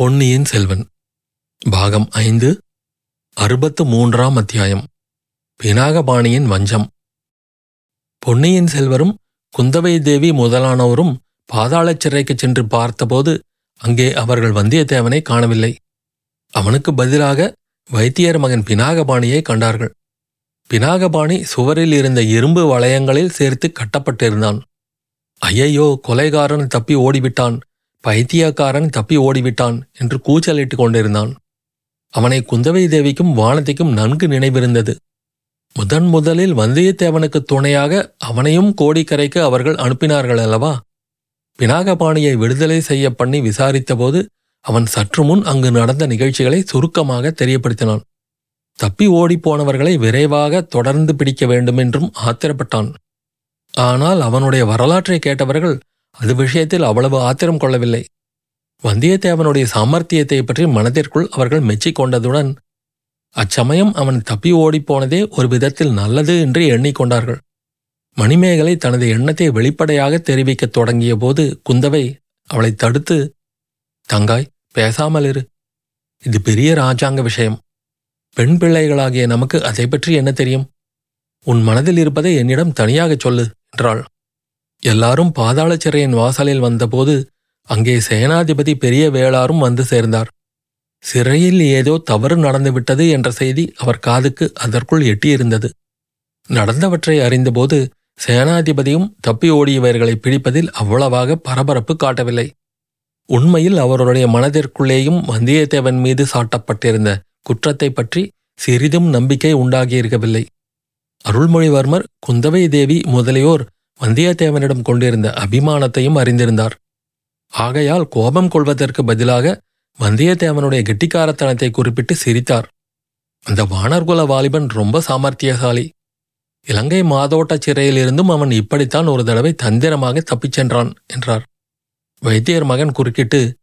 பொன்னியின் செல்வன். பாகம் ஐந்து அறுபத்து மூன்றாம் அத்தியாயம். பினாகபாணியின் வஞ்சம். பொன்னியின் செல்வரும் குந்தவை தேவி முதலானோரும் பாதாளச் சிறைக்குச் சென்று பார்த்தபோது அங்கே அவர்கள் வந்தியத்தேவனை காணவில்லை. அவனுக்கு பதிலாக வைத்தியர் மகன் பினாகபாணியை கண்டார்கள். பினாகபாணி சுவரில் இருந்த இரும்பு வளையங்களில் சேர்த்து கட்டப்பட்டிருந்தான். ஐயையோ கொலைகாரன் தப்பி ஓடிவிட்டான். பைத்தியக்காரன் தப்பி ஓடிவிட்டான் என்று கூச்சலிட்டுக் கொண்டிருந்தான். அவனை குந்தவை தேவிக்கும் வானதிக்கும் நன்கு நினைவிருந்தது. முதன் முதலில் வந்தியத்தேவனுக்கு துணையாக அவனையும் கோடிக்கரைக்கு அவர்கள் அனுப்பினார்கள் அல்லவா? பினாகபாணியை விடுதலை செய்ய பண்ணி விசாரித்தபோது அவன் சற்று முன் அங்கு நடந்த நிகழ்ச்சிகளை சுருக்கமாக தெரியப்படுத்தினான். தப்பி ஓடிப்போனவர்களை விரைவாக தொடர்ந்து பிடிக்க வேண்டுமென்றும் ஆத்திரப்பட்டான். ஆனால் அவனுடைய வரலாற்றை கேட்டவர்கள் அது விஷயத்தில் அவ்வளவு ஆத்திரம் கொள்ளவில்லை. வந்தியத்தேவனுடைய சாமர்த்தியத்தை பற்றி மனதிற்குள் அவர்கள் மெச்சிக்கொண்டதுடன் அச்சமயம் அவன் தப்பி ஓடிப்போனதே ஒரு விதத்தில் நல்லது என்று எண்ணிக்கொண்டார்கள் மணிமேகலை தனது எண்ணத்தை வெளிப்படையாக தெரிவிக்கத் தொடங்கிய போது குந்தவை அவளை தடுத்து. தங்காய் பேசாமல் இரு. இது பெரிய ராஜாங்க விஷயம். பெண் பிள்ளைகளாகிய நமக்கு அதை பற்றி என்ன தெரியும்? உன் மனதில் இருப்பதை என்னிடம் தனியாகச் சொல்லு என்றாள். எல்லாரும் பாதாள சிறையின் வாசலில் வந்தபோது அங்கே சேனாதிபதி பெரிய வேளாரும் வந்து சேர்ந்தார். சிறையில் ஏதோ தவறு நடந்துவிட்டது என்ற செய்தி அவர் காதுக்கு அதற்குள் எட்டியிருந்தது. நடந்தவற்றை அறிந்தபோது சேனாதிபதியும் தப்பி ஓடியவர்களை பிடிப்பதில் அவ்வளவாக பரபரப்பு காட்டவில்லை. உண்மையில் அவருடைய மனதிற்குள்ளேயும் வந்தியத்தேவன் மீது சாட்டப்பட்டிருந்த குற்றத்தை பற்றி சிறிதும் நம்பிக்கை உண்டாகியிருக்கவில்லை. அருள்மொழிவர்மர் குந்தவை தேவி முதலியோர் வந்தியத்தேவனிடம் கொண்டிருந்த அபிமானத்தையும் அறிந்திருந்தார். ஆகையால் கோபம் கொள்வதற்கு பதிலாக வந்தியத்தேவனுடைய கெட்டிக்காரத்தனத்தை குறிப்பிட்டு சிரித்தார். அந்த வானர்குல வாலிபன் ரொம்ப சாமர்த்தியசாலி. இலங்கை மாதோட்ட சிறையிலிருந்தும் அவன் இப்படித்தான் ஒரு தடவை தந்திரமாக தப்பிச் சென்றான் என்றார். வைத்தியர் மகன் குறுக்கிட்டு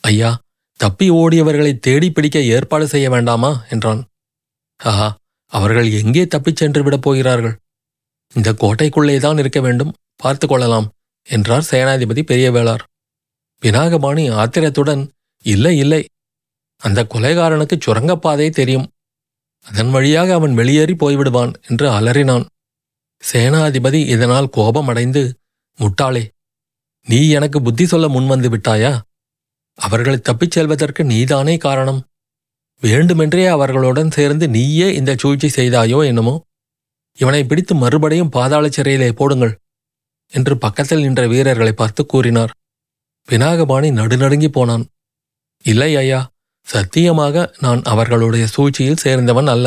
ஐயா தப்பி ஓடியவர்களை தேடி பிடிக்க ஏற்பாடு செய்ய வேண்டாமா? என்றான். ஆஹா அவர்கள் எங்கே தப்பிச் சென்று விடப் போகிறார்கள்? இந்த கோட்டைக்குள்ளேதான் இருக்க வேண்டும் பார்த்து கொள்ளலாம் என்றார் சேனாதிபதி பெரியவேளார். பினாகபாணி ஆத்திரத்துடன் இல்லை இல்லை அந்த கொலைகாரனுக்கு சுரங்கப்பாதை தெரியும். அதன் வழியாக அவன் வெளியேறி போய்விடுவான் என்று அலறினான். சேனாதிபதி இதனால் கோபமடைந்து முட்டாளே நீ எனக்கு புத்தி சொல்ல முன்வந்து விட்டாயா? அவர்களை தப்பிச் செல்வதற்கு நீதானே காரணம். வேண்டுமென்றே அவர்களுடன் சேர்ந்து நீயே இந்த சூழ்ச்சி செய்தாயோ என்னமோ? இவனை பிடித்து மறுபடியும் பாதாள சிறையிலே போடுங்கள் என்று பக்கத்தில் நின்ற வீரர்களை பார்த்து கூறினார். விநாகபாணி நடுநடுங்கி போனான். இல்லை ஐயா சத்தியமாக நான் அவர்களுடைய சூழ்ச்சியில் சேர்ந்தவன் அல்ல.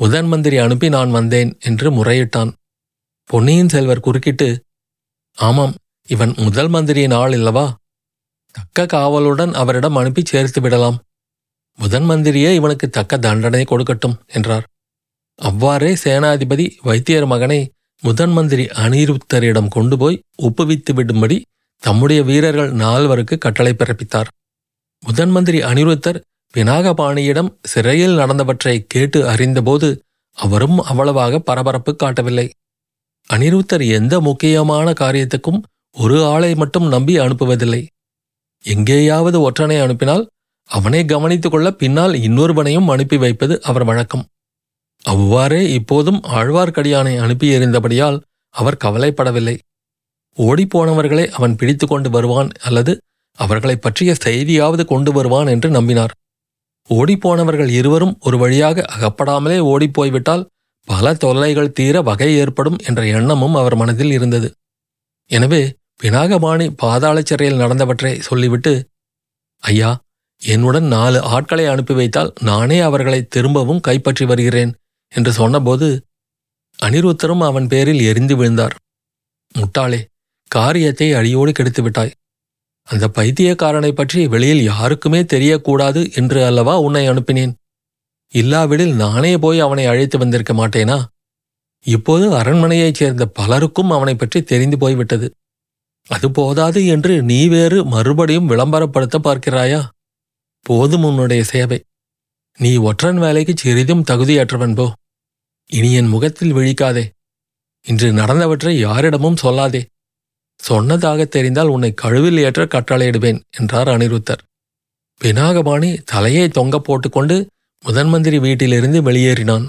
முதன் மந்திரி அனுப்பி நான் வந்தேன் என்று முறையிட்டான். பொன்னியின் செல்வர் குறுக்கிட்டு ஆமாம் இவன் முதல் மந்திரியின் ஆள் இல்லவா? தக்க காவலுடன் அவரிடம் அனுப்பி சேர்த்து விடலாம். முதன் மந்திரியே இவனுக்கு தக்க தண்டனை கொடுக்கட்டும் என்றார். அவ்வாறே சேனாதிபதி வைத்தியர் மகனை முதன் மந்திரி அனிருத்தரிடம் கொண்டு போய் ஒப்புவித்து விடும்படி தம்முடைய வீரர்கள் நால்வருக்கு கட்டளை பிறப்பித்தார். முதன் மந்திரி அனிருத்தர் பினாகபாணியிடம் சிறையில் நடந்தவற்றை கேட்டு அறிந்தபோது அவரும் அவ்வளவாக பரபரப்பு காட்டவில்லை. அனிருத்தர் எந்த முக்கியமான காரியத்துக்கும் ஒரு ஆளை மட்டும் நம்பி அனுப்புவதில்லை. எங்கேயாவது ஒற்றனை அனுப்பினால் அவனை கவனித்துக் கொள்ள பின்னால் இன்னொருவனையும் அனுப்பி வைப்பது அவர் வழக்கம். அவ்வாறே இப்போதும் ஆழ்வார்க்கடியானை அனுப்பி எறிந்தபடியால் அவர் கவலைப்படவில்லை. ஓடிப்போனவர்களை அவன் பிடித்து கொண்டு வருவான் அல்லது அவர்களைப் பற்றிய செய்தியாவது கொண்டு வருவான் என்று நம்பினார். ஓடிப்போனவர்கள் இருவரும் ஒரு வழியாக அகப்படாமலே ஓடிப்போய்விட்டால் பல தொல்லைகள் தீர வகை ஏற்படும் என்ற எண்ணமும் அவர் மனதில் இருந்தது. எனவே பினாகபாணி பாதாள சிறையில் நடந்தவற்றை சொல்லிவிட்டு ஐயா என்னுடன் நாலு ஆட்களை அனுப்பி வைத்தால் நானே அவர்களை திரும்பவும் கைப்பற்றி வருகிறேன். என்று சொன்னபோது அனிருத்தரும் அவன் பேரில் எரிந்து விழுந்தார். முட்டாளே காரியத்தை அடியோடு கெடுத்து விட்டாய் அந்த பைத்தியக்காரனை பற்றி வெளியில் யாருக்குமே தெரியக்கூடாது என்று அல்லவா உன்னை அனுப்பினேன்? இல்லாவிடில் நானே போய் அவனை அழைத்து வந்திருக்க மாட்டேனா? இப்போது அரண்மனையைச் சேர்ந்த பலருக்கும் அவனை பற்றி தெரிந்து போய்விட்டது. அது போதாது என்று நீ வேறு மறுபடியும் விளம்பரப்படுத்த பார்க்கிறாயா? போதும் உன்னுடைய சேவை. நீ ஒற்றன் வேலைக்கு சிறிதும் தகுதியற்றவன் போ. இனி என் முகத்தில் விழிக்காதே. இன்று நடந்தவற்றை யாரிடமும் சொல்லாதே. சொன்னதாக தெரிந்தால் உன்னை கழுவில் ஏற்ற கட்டளையிடுவேன் என்றார் அனிருத்தர். பினாகபாணி தலையை தொங்க போட்டுக்கொண்டு முதன்மந்திரி வீட்டிலிருந்து வெளியேறினான்.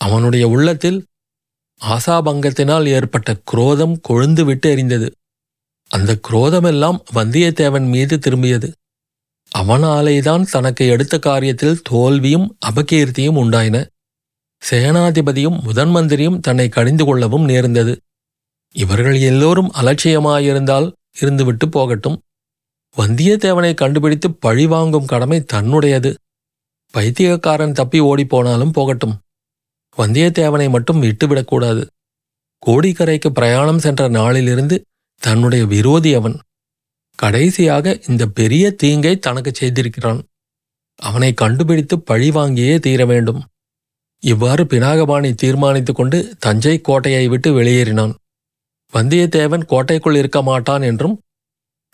அவனுடைய உள்ளத்தில் ஆசாபங்கத்தினால் ஏற்பட்ட குரோதம் கொழுந்து விட்டு எறிந்தது அந்த குரோதமெல்லாம் வந்தியத்தேவன் மீது திரும்பியது. அவனாலேதான் தனக்கு எடுத்த காரியத்தில் தோல்வியும் அபகீர்த்தியும் உண்டாயின. சேனாதிபதியும் முதன் மந்திரியும் தன்னை கடிந்து கொள்ளவும் நேர்ந்தது. இவர்கள் எல்லோரும் அலட்சியமாயிருந்தால் இருந்துவிட்டு போகட்டும். வந்தியத்தேவனை கண்டுபிடித்து பழி வாங்கும் கடமை தன்னுடையது. பைத்தியக்காரன் தப்பி ஓடிப்போனாலும் போகட்டும். வந்தியத்தேவனை மட்டும் விட்டுவிடக்கூடாது கோடிக்கரைக்கு பிரயாணம் சென்ற நாளிலிருந்து தன்னுடைய விரோதி அவன். கடைசியாக இந்த பெரிய தீங்கை தனக்கு செய்திருக்கிறான். அவனை கண்டுபிடித்து பழி வாங்கியே தீர வேண்டும். இவ்வாறு பினாகபாணி தீர்மானித்துக் கொண்டு தஞ்சை கோட்டையை விட்டு வெளியேறினான். வந்தியத்தேவன் கோட்டைக்குள் இருக்க மாட்டான் என்றும்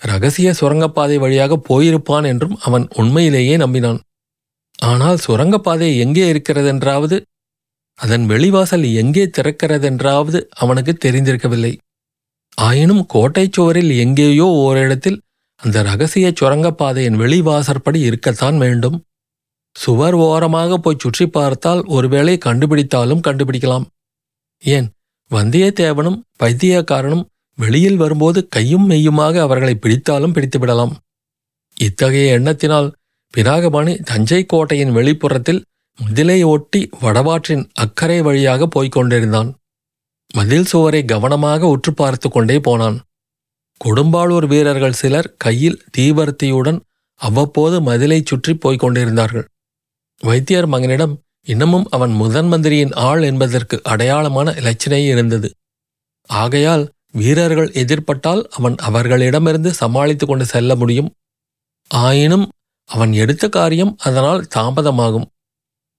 ரகசிய சுரங்கப்பாதை வழியாக போயிருப்பான் என்றும் அவன் உண்மையிலேயே நம்பினான். ஆனால் சுரங்கப்பாதை எங்கே இருக்கிறதென்றாவது அதன் வெளிவாசல் எங்கே திறக்கிறதென்றாவது அவனுக்கு தெரிந்திருக்கவில்லை. ஆயினும் கோட்டைச் சுவரில் எங்கேயோ ஓரிடத்தில் அந்த ரகசிய சுரங்கப்பாதையின் வெளிவாசற்படி இருக்கத்தான் வேண்டும். சுவர் ஓரமாக போய் சுற்றி பார்த்தால் ஒருவேளை கண்டுபிடித்தாலும் கண்டுபிடிக்கலாம். ஏன்? வந்தியத்தேவனும் பைத்தியக்காரனும் வெளியில் வரும்போது கையும் மெய்யுமாக அவர்களை பிடித்தாலும் பிடித்துவிடலாம். இத்தகைய எண்ணத்தினால் பினாகபாணி தஞ்சை கோட்டையின் வெளிப்புறத்தில் மதிலை ஒட்டி வடவாற்றின் அக்கறை வழியாக போய்க் கொண்டிருந்தான். மதில் சுவரை கவனமாக உற்று பார்த்து கொண்டே போனான். கொடும்பாளூர் வீரர்கள் சிலர் கையில் தீவர்த்தியுடன் அவ்வப்போது மதிலைச் சுற்றி போய்க் கொண்டிருந்தார்கள். வைத்தியர் மகனிடம் இன்னமும் அவன் முதன் மந்திரியின் ஆள் என்பதற்கு அடையாளமான இலச்சினை இருந்தது. ஆகையால் வீரர்கள் எதிர்ப்பட்டால் அவன் அவர்களிடமிருந்து சமாளித்து கொண்டு செல்ல முடியும். ஆயினும் அவன் எடுத்த காரியம் அதனால் தாமதமாகும்.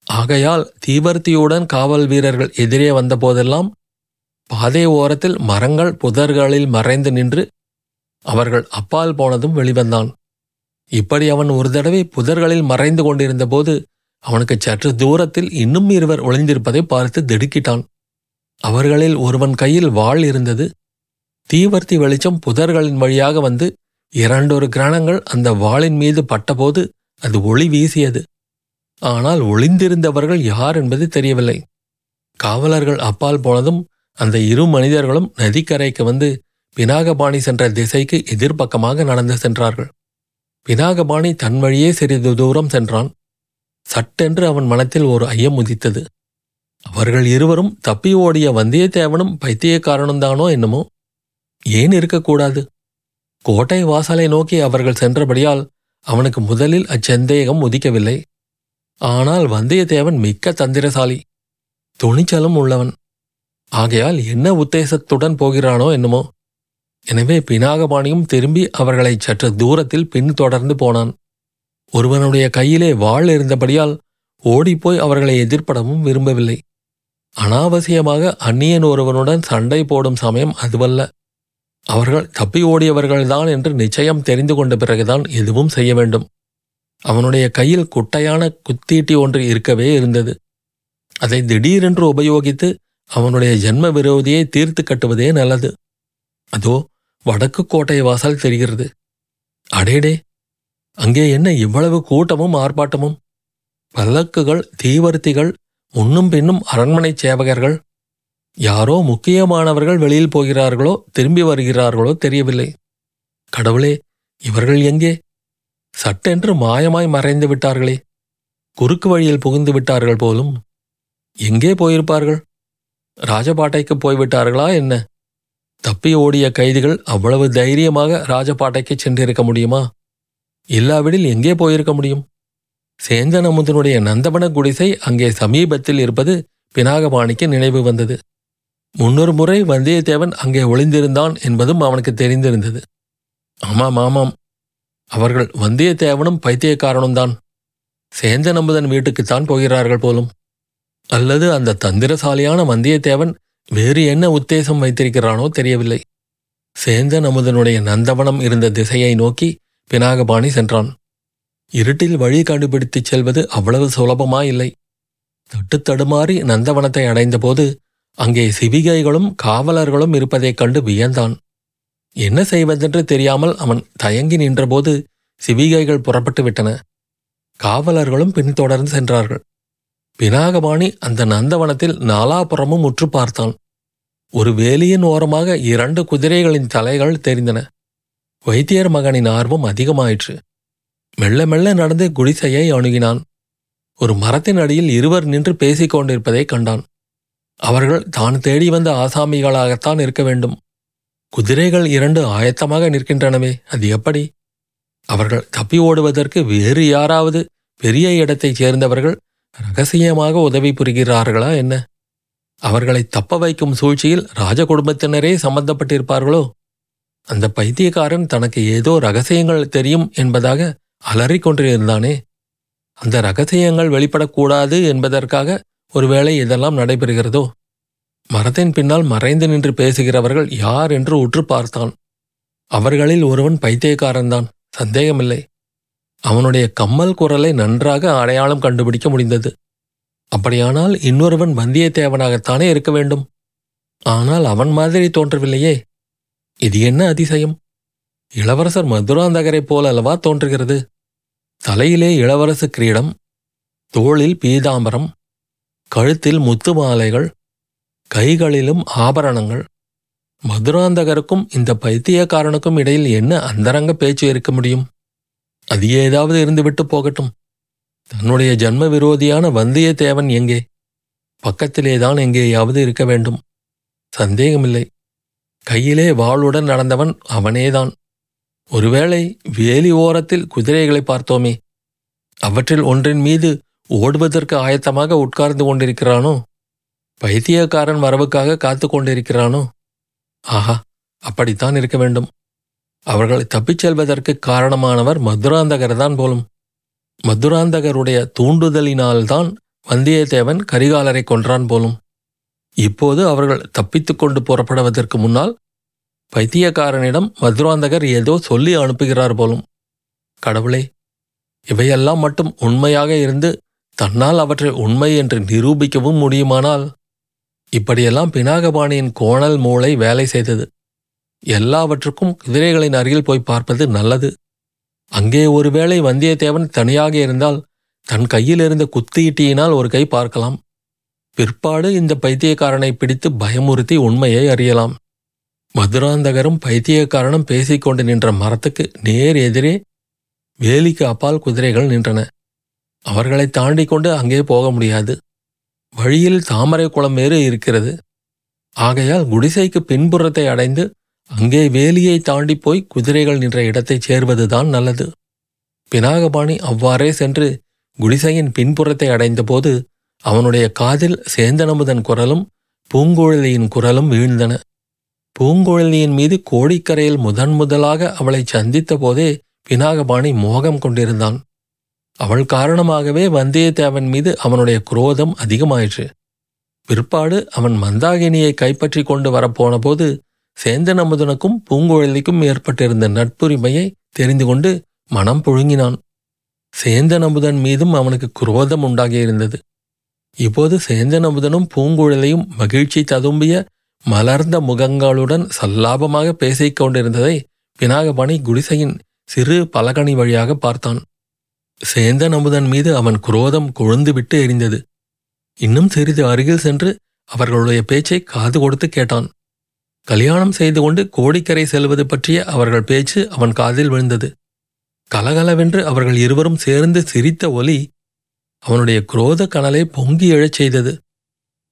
ஆகையால் தீவர்த்தியுடன் காவல் வீரர்கள் எதிரே வந்தபோதெல்லாம் பாதை ஓரத்தில் மரங்கள் புதர்களில் மறைந்து நின்று அவர்கள் அப்பால் போனதும் வெளிவந்தான். இப்படி அவன் ஒரு தடவை புதர்களில் மறைந்து கொண்டிருந்தபோது அவனுக்கு சற்று தூரத்தில் இன்னும் இருவர் ஒளிந்திருப்பதை பார்த்து திடுக்கிட்டான். அவர்களில் ஒருவன் கையில் வாள் இருந்தது. தீவர்த்தி வெளிச்சம் புதர்களின் வழியாக வந்து இரண்டொரு கிரணங்கள் அந்த வாளின் மீது பட்டபோது அது ஒளி வீசியது. ஆனால் ஒளிந்திருந்தவர்கள் யார் என்பது தெரியவில்லை. காவலர்கள் அப்பால் போனதும் அந்த இரு மனிதர்களும் நதிக்கரைக்கு வந்து பினாகபாணி சென்ற திசைக்கு எதிர்ப்பக்கமாக நடந்து சென்றார்கள். பினாகபாணி தன் வழியே சிறிது தூரம் சென்றான். சட்டென்று அவன் மனத்தில் ஒரு ஐயம் உதித்தது. அவர்கள் இருவரும் தப்பி ஓடிய வந்தியத்தேவனும் பைத்தியக்காரனும்தானோ என்னமோ? ஏன் இருக்கக்கூடாது? கோட்டை வாசலை நோக்கி அவர்கள் சென்றபடியால் அவனுக்கு முதலில் அச்சந்தேகம் உதிக்கவில்லை. ஆனால் வந்தியத்தேவன் மிக்க தந்திரசாலி துணிச்சலும் உள்ளவன். ஆகையால் என்ன உத்தேசத்துடன் போகிறானோ என்னமோ? எனவே பினாகபாணியும் திரும்பி அவர்களை சற்று தூரத்தில் பின்தொடர்ந்து போனான். ஒருவனுடைய கையிலே வாள் இருந்தபடியால் ஓடிப்போய் அவர்களை எதிர்ப்படவும் விரும்பவில்லை. அனாவசியமாக அந்நியன் ஒருவனுடன் சண்டை போடும் சமயம் அதுவல்ல. அவர்கள் தப்பி ஓடியவர்கள்தான் என்று நிச்சயம் தெரிந்து கொண்ட பிறகுதான் எதுவும் செய்ய வேண்டும். அவனுடைய கையில் குட்டையான குத்தீட்டி ஒன்று இருக்கவே இருந்தது. அதை திடீரென்று உபயோகித்து அவனுடைய ஜென்ம விரோதியை தீர்த்து கட்டுவதே நல்லது. அதோ வடக்கு கோட்டை வாசல் தெரிகிறது. அடேடே அங்கே என்ன இவ்வளவு கூட்டமும் ஆர்ப்பாட்டமும்? பல்லக்குகள் தீவர்த்திகள் முன்னும் பின்னும் அரண்மனை சேவகர்கள் யாரோ முக்கியமானவர்கள் வெளியில் போகிறார்களோ திரும்பி வருகிறார்களோ தெரியவில்லை. கடவுளே இவர்கள் எங்கே? சட்டென்று மாயமாய் மறைந்து விட்டார்களே. குறுக்கு வழியில் புகுந்து விட்டார்கள் போலும். எங்கே போயிருப்பார்கள்? ராஜபாட்டைக்கு போய்விட்டார்களா என்ன? தப்பி ஓடிய கைதிகள் அவ்வளவு தைரியமாக ராஜபாட்டைக்கு சென்றிருக்க முடியுமா? இல்லாவிடில் எங்கே போயிருக்க முடியும்? சேந்தன் அமுதனுடைய நந்தவன குடிசை அங்கே சமீபத்தில் இருப்பது பினாகபாணிக்கு நினைவு வந்தது. முன்னொரு முறை வந்தியத்தேவன் அங்கே ஒளிந்திருந்தான் என்பதும் அவனுக்கு தெரிந்திருந்தது. ஆமாம் ஆமாம். அவர்கள் வந்தியத்தேவனும் பைத்தியக்காரனும் தான் சேந்தன் அமுதன் வீட்டுக்குத்தான் போகிறார்கள் போலும். அல்லது அந்த தந்திரசாலியான வந்தியத்தேவன் வேறு என்ன உத்தேசம் வைத்திருக்கிறானோ தெரியவில்லை. சேந்தன் அமுதனுடைய நந்தவனம் இருந்த திசையை நோக்கி பினாகபாணி சென்றான். இருட்டில் வழி கண்டுபிடித்துச் செல்வது அவ்வளவு சுலபமாயில்லை. தட்டுத் தடுமாறி நந்தவனத்தை அடைந்தபோது அங்கே சிவிகைகளும் காவலர்களும் இருப்பதைக் கண்டு வியந்தான். என்ன செய்வதென்று தெரியாமல் அவன் தயங்கி நின்றபோது சிவிகைகள் புறப்பட்டு விட்டன. காவலர்களும் பின்தொடர்ந்து சென்றார்கள். பினாகபாணி அந்த நந்தவனத்தில் நாலாபுறமும் உற்று பார்த்தான். ஒரு வேலியின் ஓரமாக இரண்டு குதிரைகளின் தலைகள் தெரிந்தன. வைத்தியர் மகனின் ஆர்வம் அதிகமாயிற்று. மெல்ல மெல்ல நடந்து குடிசையை அணுகினான். ஒரு மரத்தின் அடியில் இருவர் நின்று பேசிக் கொண்டிருப்பதைக் கண்டான். அவர்கள் தான் தேடி வந்த ஆசாமிகளாகத்தான் இருக்க வேண்டும். குதிரைகள் இரண்டு ஆயத்தமாக நிற்கின்றனவே அது எப்படி? அவர்கள் தப்பி ஓடுவதற்கு வேறு யாராவது பெரிய இடத்தைச் சேர்ந்தவர்கள் ரகசியமாக உதவி புரிகிறார்களா என்ன? அவர்களை தப்ப வைக்கும் சூழ்ச்சியில் ராஜ குடும்பத்தினரே சம்பந்தப்பட்டிருப்பார்களோ? அந்த பைத்தியக்காரன் தனக்கு ஏதோ ரகசியங்கள் தெரியும் என்பதாக அலறிக்கொண்டிருந்தானே அந்த ரகசியங்கள் வெளிப்படக்கூடாது என்பதற்காக ஒருவேளை இதெல்லாம் நடைபெறுகிறதோ? மரத்தின் பின்னால் மறைந்து நின்று பேசுகிறவர்கள் யார் என்று உற்று பார்த்தான். அவர்களில் ஒருவன் பைத்தியக்காரன்தான். சந்தேகமில்லை. அவனுடைய கம்மல் குரலை நன்றாக அடையாளம் கண்டுபிடிக்க முடிந்தது. அப்படியானால் இன்னொருவன் வந்தியத்தேவனாகத்தானே இருக்க வேண்டும்? ஆனால் அவன் மாதிரி தோன்றவில்லையே. இது என்ன அதிசயம்? இளவரசர் மதுராந்தகரைப் போல அல்லவா தோன்றுகிறது? தலையிலே இளவரசு கிரீடம் தோளில் பீதாம்பரம் கழுத்தில் முத்து மாலைகள் கைகளிலும் ஆபரணங்கள். மதுராந்தகருக்கும் இந்த பைத்தியக்காரனுக்கும் இடையில் என்ன அந்தரங்க பேச்சு இருக்க முடியும்? அது ஏதாவது இருந்துவிட்டு போகட்டும். தன்னுடைய ஜன்ம விரோதியான வந்தியத்தேவன் எங்கே? பக்கத்திலேதான் எங்கேயாவது இருக்க வேண்டும். சந்தேகமில்லை. கையிலே வாளுடன் நடந்தவன் அவனேதான். ஒருவேளை வேலி ஓரத்தில் குதிரைகளை பார்த்தோமே அவற்றில் ஒன்றின் மீது ஓடுவதற்கு ஆயத்தமாக உட்கார்ந்து கொண்டிருக்கிறானோ? பைத்தியக்காரன் வரவுக்காக காத்து கொண்டிருக்கிறானோ? ஆஹா அப்படித்தான் இருக்க வேண்டும். அவர்களை தப்பிச் செல்வதற்கு காரணமானவர் மதுராந்தகர்தான் போலும். மதுராந்தகருடைய தூண்டுதலினால்தான் வந்தியத்தேவன் கரிகாலரை கொன்றான் போலும். இப்போது அவர்கள் தப்பித்துக் கொண்டு புறப்படுவதற்கு முன்னால் பைத்தியக்காரனிடம் மதுராந்தகர் ஏதோ சொல்லி அனுப்புகிறார் போலும். கடவுளே இவையெல்லாம் மட்டும் உண்மையாக இருந்து தன்னால் அவற்றை உண்மை என்று நிரூபிக்கவும் முடியுமானால் இப்படியெல்லாம் பினாகபாணியின் கோணல் மூளை வேலை செய்தது. எல்லாவற்றுக்கும் குதிரைகளின் அருகில் போய் பார்ப்பது நல்லது. அங்கே ஒருவேளை வந்தியத்தேவன் தனியாக இருந்தால் தன் கையில் இருந்த குத்தியிட்டியினால் ஒரு கை பார்க்கலாம். பிற்பாடு இந்த பைத்தியக்காரனை பிடித்து பயமுறுத்தி உண்மையை அறியலாம். மதுராந்தகரும் பைத்தியக்காரனும் பேசிக்கொண்டு நின்ற மரத்துக்கு நேர் எதிரே வேலிக்கு அப்பால் குதிரைகள் நின்றன. அவர்களை தாண்டி கொண்டு அங்கே போக முடியாது. வழியில் தாமரை குளம் வேறு இருக்கிறது. ஆகையால் குடிசைக்கு பின்புறத்தை அடைந்து அங்கே வேலியை தாண்டி போய் குதிரைகள் நின்ற இடத்தைச் சேர்வதுதான் நல்லது. பினாகபாணி அவ்வாறே சென்று குடிசையின் பின்புறத்தை அடைந்தபோது அவனுடைய காதில் சேந்தனமுதன் குரலும் பூங்குழலியின் குரலும் வீழ்ந்தன. பூங்குழலியின் மீது கோடிக்கரையில் முதன் முதலாக அவளை சந்தித்த போதே பினாகபாணி மோகம் கொண்டிருந்தான். அவள் காரணமாகவே வந்தியத்தேவன் மீது அவனுடைய குரோதம் அதிகமாயிற்று. பிற்பாடு அவன் மந்தாகினியை கைப்பற்றி கொண்டு வரப்போனபோது சேந்தன் அமுதனுக்கும் பூங்குழலிக்கும் ஏற்பட்டிருந்த நட்புரிமையை தெரிந்து கொண்டு மனம் புழுங்கினான். சேந்தன் அமுதன் மீதும் அவனுக்கு குரோதம் உண்டாகியிருந்தது. இப்போது சேந்தன் அமுதனும் பூங்குழலியும் மகிழ்ச்சி ததும்பிய மலர்ந்த முகங்களுடன் சல்லாபமாக பேசிக் கொண்டிருந்ததை பினாகபாணி குடிசையின் சிறு பலகணி வழியாக பார்த்தான். சேந்தன் அமுதன் மீது அவன் குரோதம் கொழுந்துவிட்டு எரிந்தது. இன்னும் சிறிது அருகில் சென்று அவர்களுடைய பேச்சை காது கொடுத்து கேட்டான். கல்யாணம் செய்து கொண்டு கோடிக்கரை செல்வது பற்றிய அவர்கள் பேச்சு அவன் காதில் விழுந்தது. கலகலவென்று அவர்கள் இருவரும் சேர்ந்து சிரித்த ஒலி அவனுடைய குரோத கனலை பொங்கி எழச் செய்தது.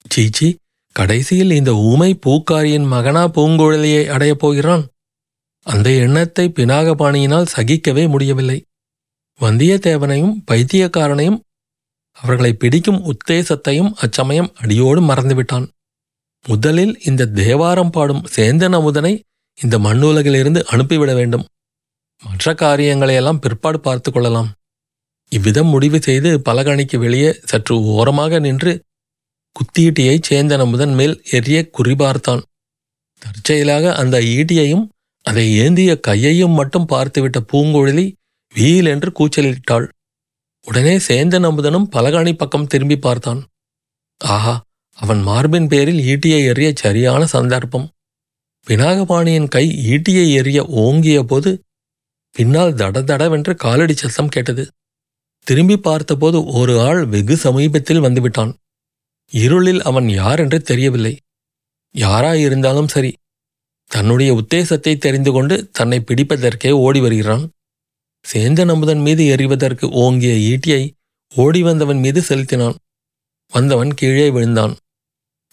சீச்சி கடைசியில் இந்த ஊமை பூக்காரியின் மகனா பூங்குழலியை அடையப் போகிறான். அந்த எண்ணத்தை பினாகபாணியினால் சகிக்கவே முடியவில்லை. வந்தியத்தேவனையும் பைத்தியக்காரனையும் அவர்களை பிடிக்கும் உத்தேசத்தையும் அச்சமயம் அடியோடு மறந்துவிட்டான். முதலில் இந்த தேவாரம் பாடும் சேந்தன் அமுதனை இந்த மண்ணுலகிலிருந்து அனுப்பிவிட வேண்டும். மற்ற காரியங்களையெல்லாம் பிற்பாடு பார்த்து கொள்ளலாம். இவ்விதம் முடிவு செய்து பலகணிக்கு வெளியே சற்று ஓரமாக நின்று குத்தீட்டியை சேந்தன் அமுதன் மேல் எரிய குறிபார்த்தான் தற்செயலாக அந்த ஈட்டியையும் அதை ஏந்திய கையையும் மட்டும் பார்த்துவிட்ட பூங்குழலி வீல் என்று கூச்சலிட்டாள். உடனே சேந்தன் அமுதனும் பலகாணி பக்கம் திரும்பி பார்த்தான். ஆஹா அவன் மார்பின் பேரில் ஈட்டியை எறிய சரியான சந்தர்ப்பம். பினாகபாணியின் கை ஈட்டியை எறிய ஓங்கிய போது பின்னால் தடதடவென்று காலடி சத்தம் கேட்டது. திரும்பி பார்த்தபோது ஒரு ஆள் வெகு சமீபத்தில் வந்துவிட்டான். இருளில் அவன் யார் என்று தெரியவில்லை. யாராயிருந்தாலும் சரி தன்னுடைய உத்தேசத்தை தெரிந்து கொண்டு தன்னை பிடிப்பதற்கே ஓடி வருகிறான். சேந்தன் அமுதன் மீது எறிவதற்கு ஓங்கிய ஈட்டியை ஓடி வந்தவன் மீது செலுத்தினான். வந்தவன் கீழே விழுந்தான்.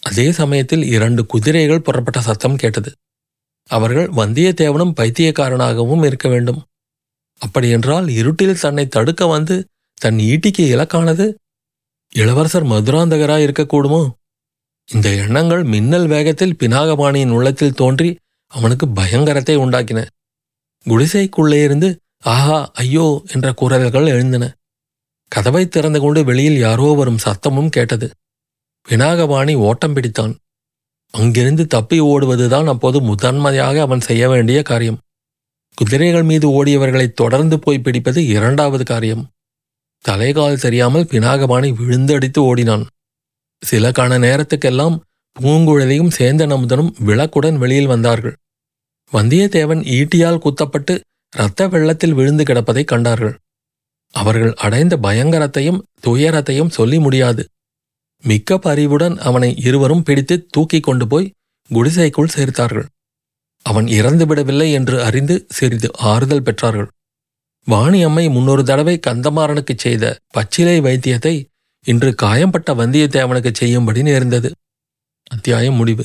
அதே சமயத்தில் இரண்டு குதிரைகள் புறப்பட்ட சத்தம் கேட்டது. அவர்கள் வந்தியத்தேவனும் பைத்தியக்காரனாகவும் இருக்க வேண்டும். அப்படியென்றால் இருட்டில் தன்னை தடுக்க வந்து தன் ஈட்டிக்கு இலக்கானது இளவரசர் மதுராந்தகராய் இருக்கக்கூடுமோ? இந்த எண்ணங்கள் மின்னல் வேகத்தில் பினாகபாணியின் உள்ளத்தில் தோன்றி அவனுக்கு பயங்கரத்தை உண்டாக்கின. குடிசைக்குள்ளே இருந்து ஆஹா ஐயோ என்ற குரல்கள் எழுந்தன. கதவை திறந்து கொண்டு வெளியில் யாரோ வரும் சத்தமும் கேட்டது. பினாகபாணி ஓட்டம் பிடித்தான். அங்கிருந்து தப்பி ஓடுவதுதான் அப்போது முதன்மையாக அவன் செய்ய வேண்டிய காரியம். குதிரைகள் மீது ஓடியவர்களை தொடர்ந்து போய் பிடிப்பது இரண்டாவது காரியம். தலைகால் தெரியாமல் பினாகபாணி விழுந்தடித்து ஓடினான். சில கண நேரத்துக்கெல்லாம் பூங்குழலியும் சேந்தன் அமுதனும் விளக்குடன் வெளியில் வந்தார்கள். வந்தியத்தேவன் ஈட்டியால் குத்தப்பட்டு இரத்த வெள்ளத்தில் விழுந்து கிடப்பதைக் கண்டார்கள். அவர்கள் அடைந்த பயங்கரத்தையும் துயரத்தையும் சொல்லி முடியாது. மிக்க பரிவுடன் அவனை இருவரும் பிடித்து தூக்கிக் கொண்டு போய் குடிசைக்குள் சேர்த்தார்கள். அவன் இறந்துவிடவில்லை என்று அறிந்து சிறிது ஆறுதல் பெற்றார்கள். வாணி அம்மை முன்னொரு தடவை கந்தமாறனுக்குச் செய்த பச்சிலை வைத்தியத்தை இன்று காயம்பட்ட வந்தியத்தேவனுக்கு செய்யும்படி நேர்ந்தது. அத்தியாயம் முடிவு.